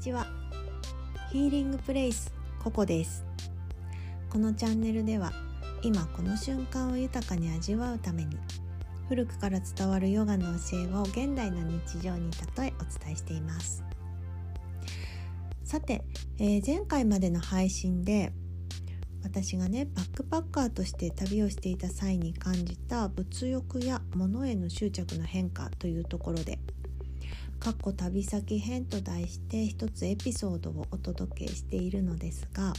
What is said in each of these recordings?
ちは。ヒーリングプレイスココです。このチャンネルでは今この瞬間を豊かに味わうために古くから伝わるヨガの教えを現代の日常に例えお伝えしています。さて、えー、前回までの配信で私がねバックパッカーとして旅をしていた際に感じた物欲や物への執着の変化というところで「かっこ旅先編」と題して一つエピソードをお届けしているのですが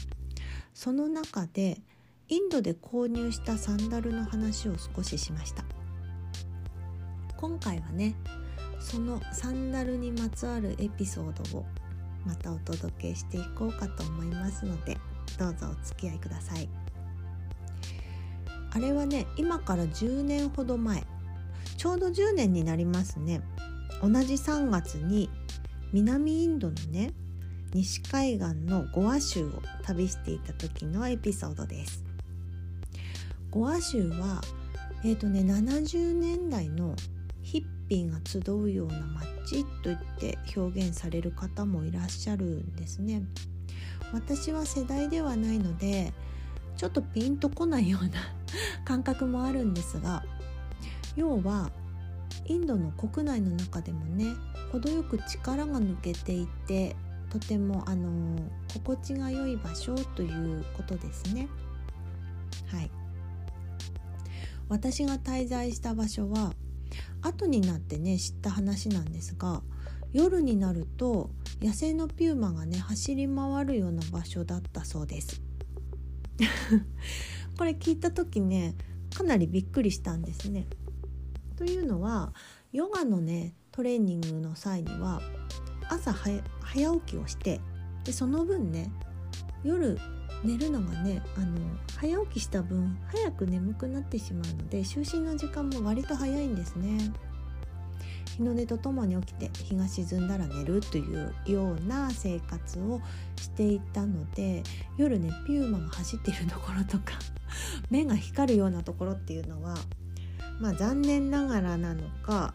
その中でインドで購入したサンダルの話を少ししました。今回はねそのサンダルにまつわるエピソードをまたお届けしていこうかと思いますのでどうぞお付き合いください。あれはね今から10年ほど前。ちょうど10年になりますね。同じ3月に南インドのね西海岸のゴア州を旅していた時のエピソードです。ゴア州はえっ、ー、とね70年代のヒッピーが集うような街といって表現される方もいらっしゃるんですね。私は世代ではないのでちょっとピンとこないような 感覚もあるんですが要はインドの国内の中でもね程よく力が抜けていてとてもあの心地が良い場所ということですね。はい私が滞在した場所は後になってね知った話なんですが夜になると野生のピューマがね走り回るような場所だったそうです これ聞いた時ねかなりびっくりしたんですね。というのはヨガのねトレーニングの際には朝早起きをしてでその分ね夜寝るのがねあの早起きした分早く眠くなってしまうので就寝の時間も割と早いんですね。日の出とともに起きて日が沈んだら寝るというような生活をしていたので夜ねピューマが走っているところとか目が光るようなところっていうのはまあ残念ながらなのか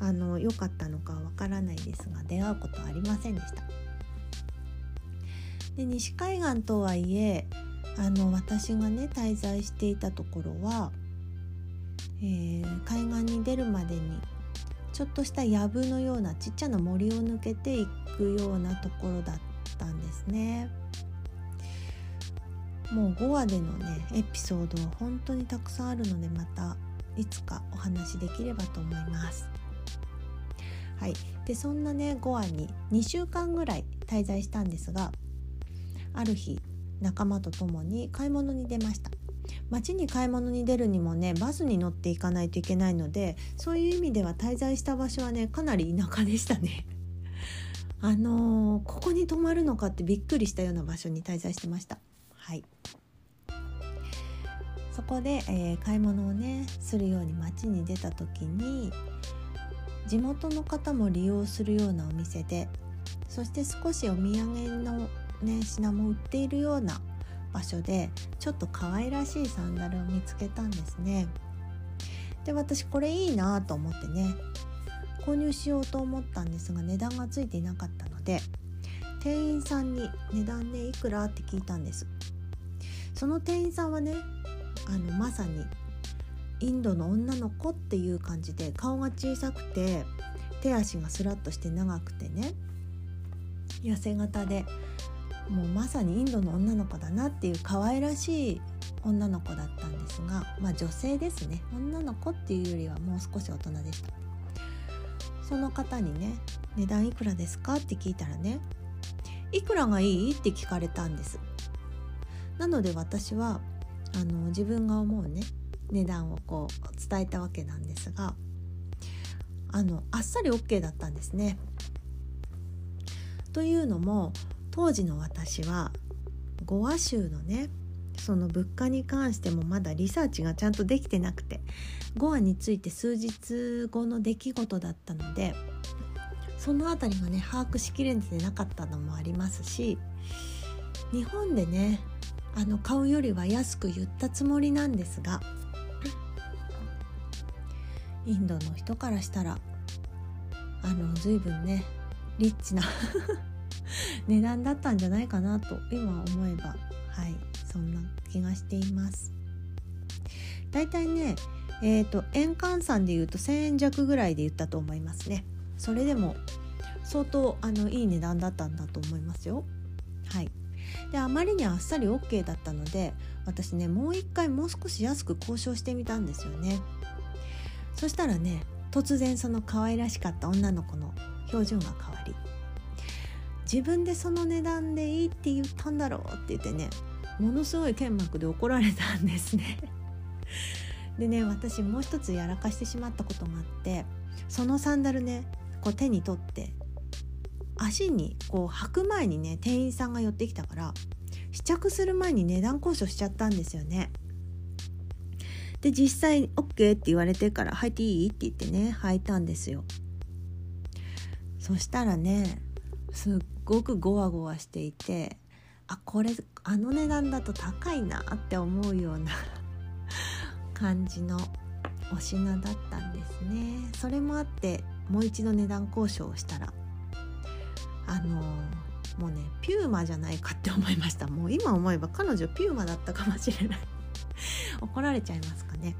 あの良かったのかわからないですが出会うことはありませんでした。で西海岸とはいえあの私がね滞在していたところは、えー、海岸に出るまでにちょっとした藪のようなちっちゃな森を抜けていくようなところだったんですね。もう5話でのねエピソードは本当にたくさんあるのでまたいつかお話しできればと思います。はい、でそんなね5話に2週間ぐらい滞在したんですがある日仲間と共に買い物に出ました。街に買い物に出るにもねバスに乗っていかないといけないのでそういう意味では滞在した場所はねかなり田舎でしたね。あのー、ここに泊まるのかってびっくりしたような場所に滞在してました。はい。そこで、えー、買い物をねするように街に出た時に地元の方も利用するようなお店でそして少しお土産のね品も売っているような場所でちょっと可愛らしいサンダルを見つけたんですね。で私これいいなと思ってね購入しようと思ったんですが値段がついていなかったので店員さんに値段ねいくらって聞いたんです。その店員さんはねあのまさにインドの女の子っていう感じで顔が小さくて手足がスラッとして長くてね痩せ型でもうまさにインドの女の子だなっていう可愛らしい女の子だったんですがまあ女性ですね女の子っていうよりはもう少し大人でしたその方にね「値段いくらですか?」って聞いたらね「いくらがいい?」って聞かれたんですなので私はあの自分が思うね値段をこう伝えたわけなんですがあのあっさり OK だったんですね。というのも当時の私はゴア州のねその物価に関してもまだリサーチがちゃんとできてなくてゴアについて数日後の出来事だったのでその辺りがね把握しきれてなかったのもありますし日本でねあの買うよりは安く言ったつもりなんですが。インドの人からしたらあの随分ねリッチな 値段だったんじゃないかなと今思えば。はいそんな気がしています。だいたいねえーと、円換算で言うと1,000円弱ぐらいで言ったと思いますね。それでも相当あのいい値段だったんだと思いますよ。はい。であまりにあっさり OK だったので私ねもう一回もう少し安く交渉してみたんですよね。そしたらね突然その可愛らしかった女の子の表情が変わり自分でその値段でいいって言ったんだろうって言ってねものすごい剣幕で怒られたんですね。でね私もう一つやらかしてしまったことがあってそのサンダルねこう手に取って足にこう履く前にね店員さんが寄ってきたから試着する前に値段交渉しちゃったんですよね。で実際 OK って言われてから履いていい？って言ってね履いたんですよ。そしたらねすっごくゴワゴワしていてあこれあの値段だと高いなって思うような 感じのお品だったんですねそれもあってもう一度値段交渉をしたらあのもうねピューマじゃないかって思いました。もう今思えば彼女ピューマだったかもしれない。怒られちゃいますかね。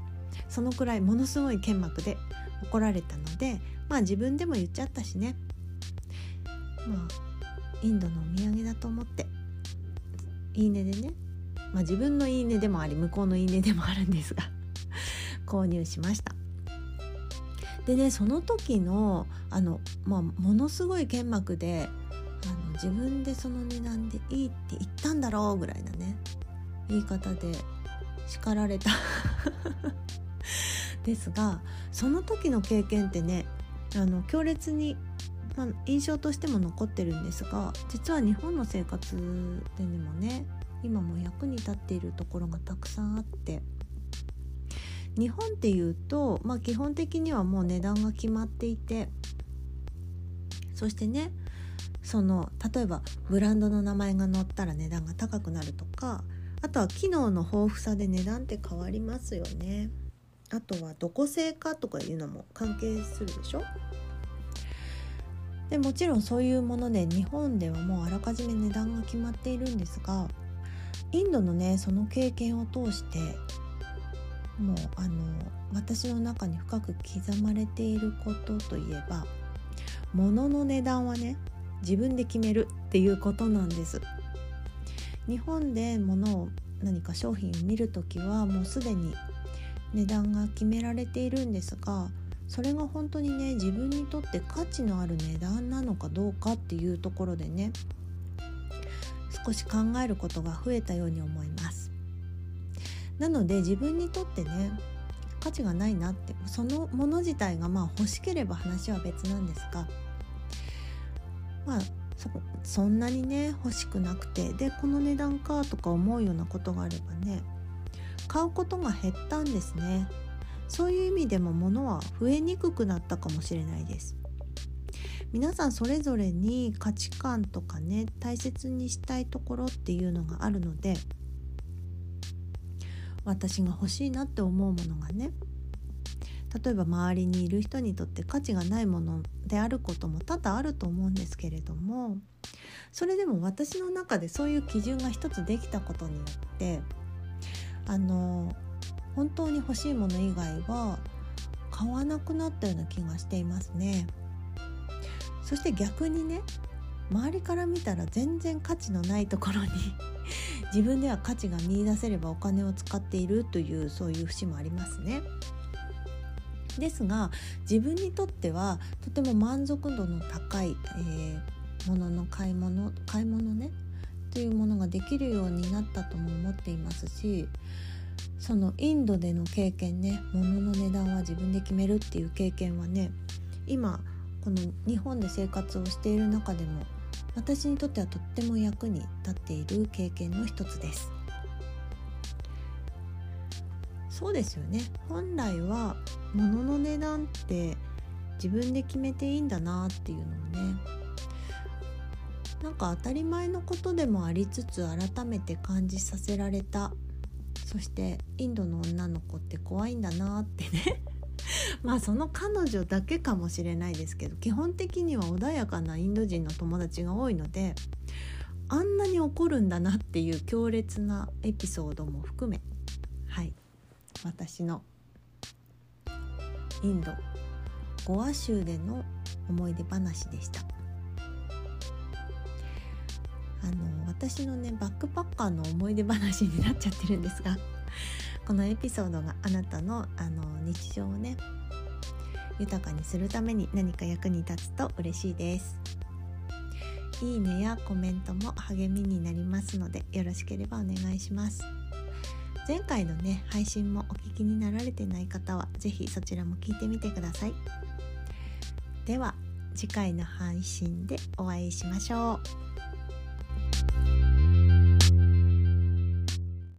そのくらいものすごい剣幕で怒られたのでまあ自分でも言っちゃったしね。まあインドのお土産だと思って。いいねでね。まあ自分のいいねでもあり向こうのいいねでもあるんですが。購入しました。でねその時のあの、まあ、ものすごい剣幕で自分でその値段でいいって言ったんだろうぐらいなね言い方で叱られた。ですがその時の経験ってねあの強烈に、ま、印象としても残ってるんですが実は日本の生活でもね今も役に立っているところがたくさんあって日本っていうと、まあ、基本的にはもう値段が決まっていてそしてねその例えばブランドの名前が載ったら値段が高くなるとかあとは機能の豊富さで値段って変わりますよね。あとはどこ製かとかいうのも関係するでしょ？でもちろんそういうもので日本ではもうあらかじめ値段が決まっているんですがインドのねその経験を通してもうあの私の中に深く刻まれていることといえば物の値段はね自分で決めるっていうことなんです。日本で物を何か商品を見る時はもうすでに値段が決められているんですがそれが本当にね自分にとって価値のある値段なのかどうかっていうところでね少し考えることが増えたように思います。なので自分にとってね価値がないなってそのもの自体がまあ欲しければ話は別なんですがまあそんなにね欲しくなくてでこの値段かとか思うようなことがあればね買うことが減ったんですね。そういう意味でも物は増えにくくなったかもしれないです。皆さんそれぞれに価値観とかね大切にしたいところっていうのがあるので私が欲しいなって思うものがね例えば周りにいる人にとって価値がないものであることも多々あると思うんですけれどもそれでも私の中でそういう基準が一つできたことによってあの本当に欲しいもの以外は買わなくなったような気がしていますね。そして逆にね周りから見たら全然価値のないところに 自分では価値が見いだせればお金を使っているというそういう節もありますね。ですが自分にとってはとても満足度の高い、えー、ものの買い物買い物ねというものができるようになったとも思っていますしそのインドでの経験ね物の値段は自分で決めるっていう経験はね今この日本で生活をしている中でも私にとってはとっても役に立っている経験の一つです。そうですよね。本来は物の値段って自分で決めていいんだなっていうのをね。なんか当たり前のことでもありつつ改めて感じさせられた。そしてインドの女の子って怖いんだなってね。まあその彼女だけかもしれないですけど基本的には穏やかなインド人の友達が多いのであんなに怒るんだなっていう強烈なエピソードも含め私の。インド。ゴア州での思い出話でした。あの私のねバックパッカーの思い出話になっちゃってるんですが このエピソードがあなたのあの日常をね豊かにするために何か役に立つと嬉しいです。いいねやコメントも励みになりますのでよろしければお願いします。前回のね配信もお聞きになられてない方は是非そちらも聞いてみてください。では次回の配信でお会いしましょう。